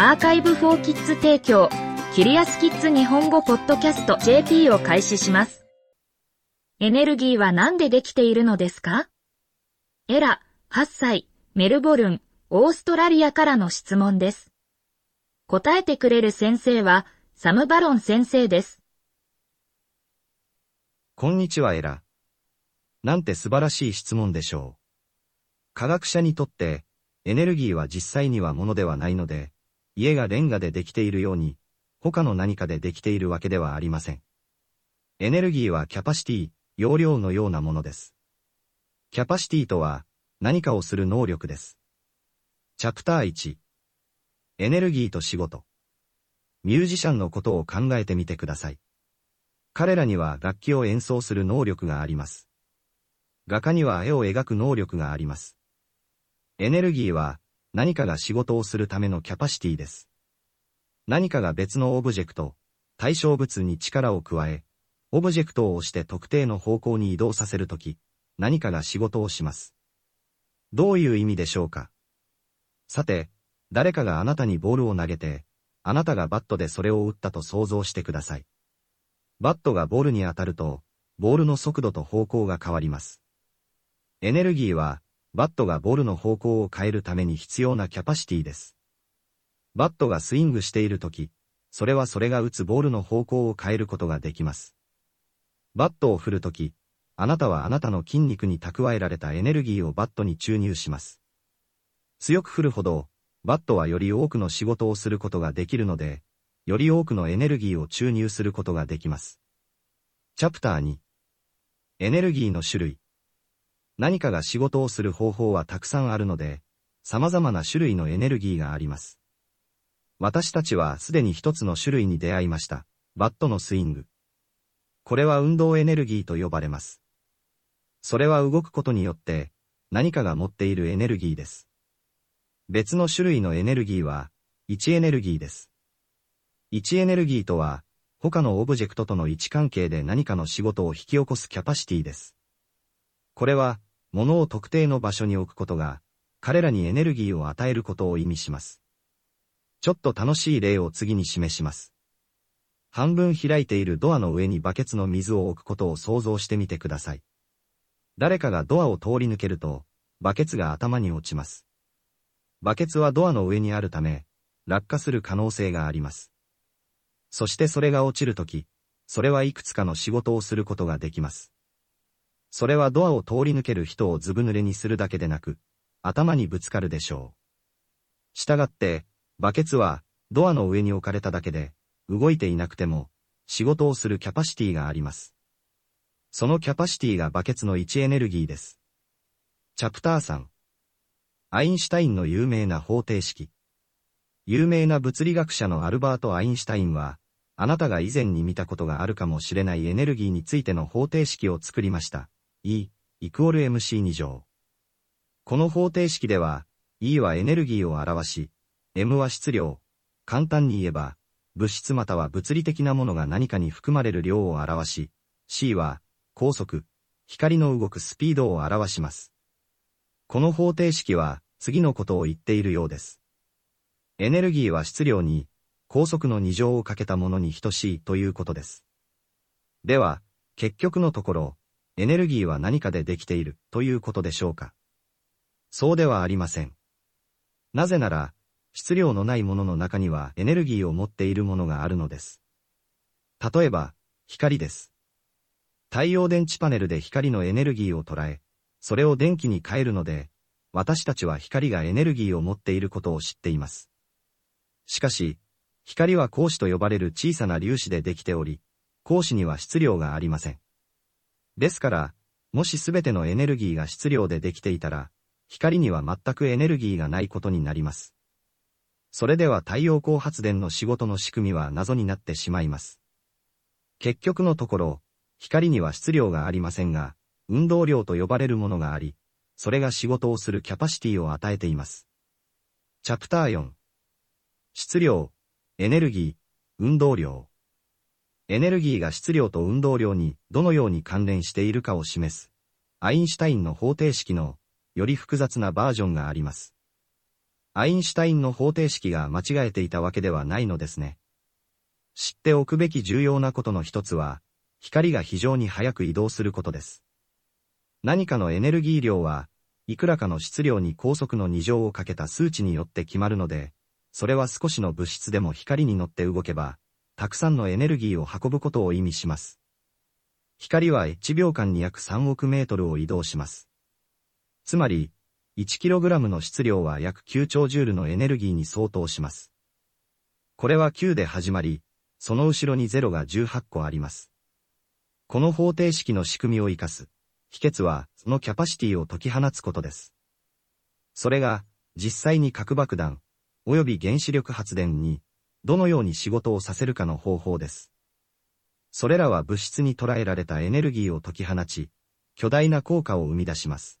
アーカイブフォーキッズ提供、キリアスキッズ日本語ポッドキャスト JP を開始します。エネルギーは何でできているのですか？エラ、8歳、メルボルン、オーストラリアからの質問です。答えてくれる先生は、サム・バロン先生です。こんにちはエラ。なんて素晴らしい質問でしょう。科学者にとって、エネルギーは実際にはものではないので、家がレンガでできているように、他の何かでできているわけではありません。エネルギーはキャパシティ、容量のようなものです。キャパシティとは、何かをする能力です。チャプター1。エネルギーと仕事。ミュージシャンのことを考えてみてください。彼らには楽器を演奏する能力があります。画家には絵を描く能力があります。エネルギーは何かが仕事をするためのキャパシティです。何かが別のオブジェクト、対象物に力を加え、オブジェクトを押して特定の方向に移動させるとき、何かが仕事をします。どういう意味でしょうか？さて、誰かがあなたにボールを投げて、あなたがバットでそれを打ったと想像してください。バットがボールに当たると、ボールの速度と方向が変わります。エネルギーは、バットがボールの方向を変えるために必要なキャパシティです。バットがスイングしているとき、それはそれが打つボールの方向を変えることができます。バットを振るとき、あなたはあなたの筋肉に蓄えられたエネルギーをバットに注入します。強く振るほど、バットはより多くの仕事をすることができるので、より多くのエネルギーを注入することができます。チャプター2エネルギーの種類何かが仕事をする方法はたくさんあるので、様々な種類のエネルギーがあります。私たちはすでに一つの種類に出会いました。バットのスイング。これは運動エネルギーと呼ばれます。それは動くことによって何かが持っているエネルギーです。別の種類のエネルギーは位置エネルギーです。位置エネルギーとは、他のオブジェクトとの位置関係で何かの仕事を引き起こすキャパシティです。これは、物を特定の場所に置くことが、彼らにエネルギーを与えることを意味します。ちょっと楽しい例を次に示します。半分開いているドアの上にバケツの水を置くことを想像してみてください。誰かがドアを通り抜けると、バケツが頭に落ちます。バケツはドアの上にあるため、落下する可能性があります。そしてそれが落ちるとき、それはいくつかの仕事をすることができます。それはドアを通り抜ける人をずぶ濡れにするだけでなく、頭にぶつかるでしょう。したがって、バケツは、ドアの上に置かれただけで、動いていなくても、仕事をするキャパシティがあります。そのキャパシティがバケツの位置エネルギーです。チャプター3。アインシュタインの有名な方程式。有名な物理学者のアルバート・アインシュタインは、あなたが以前に見たことがあるかもしれないエネルギーについての方程式を作りました。E、イクオル MC2 乗。この方程式では、E はエネルギーを表し、M は質量。簡単に言えば、物質または物理的なものが何かに含まれる量を表し、C は、高速、光の動くスピードを表します。この方程式は、次のことを言っているようです。エネルギーは質量に、高速の2乗をかけたものに等しいということです。では、結局のところ、エネルギーは何かでできているということでしょうか？そうではありません。なぜなら、質量のないものの中にはエネルギーを持っているものがあるのです。例えば、光です。太陽電池パネルで光のエネルギーを捉え、それを電気に変えるので、私たちは光がエネルギーを持っていることを知っています。しかし、光は光子と呼ばれる小さな粒子でできており、光子には質量がありません。ですから、もしすべてのエネルギーが質量でできていたら、光には全くエネルギーがないことになります。それでは太陽光発電の仕事の仕組みは謎になってしまいます。結局のところ、光には質量がありませんが、運動量と呼ばれるものがあり、それが仕事をするキャパシティを与えています。チャプター4質量、エネルギー、運動量。エネルギーが質量と運動量にどのように関連しているかを示す、アインシュタインの方程式のより複雑なバージョンがあります。アインシュタインの方程式が間違えていたわけではないのですね。知っておくべき重要なことの一つは、光が非常に速く移動することです。何かのエネルギー量は、いくらかの質量に高速の2乗をかけた数値によって決まるので、それは少しの物質でも光に乗って動けば、たくさんのエネルギーを運ぶことを意味します。光は1秒間に約3億メートルを移動します。つまり、1kg の質量は約9兆ジュールのエネルギーに相当します。これは9で始まり、その後ろに0が18個あります。この方程式の仕組みを活かす。秘訣は、そのキャパシティを解き放つことです。それが、実際に核爆弾、及び原子力発電に、どのように仕事をさせるかの方法です。それらは物質に捉えられたエネルギーを解き放ち、巨大な効果を生み出します。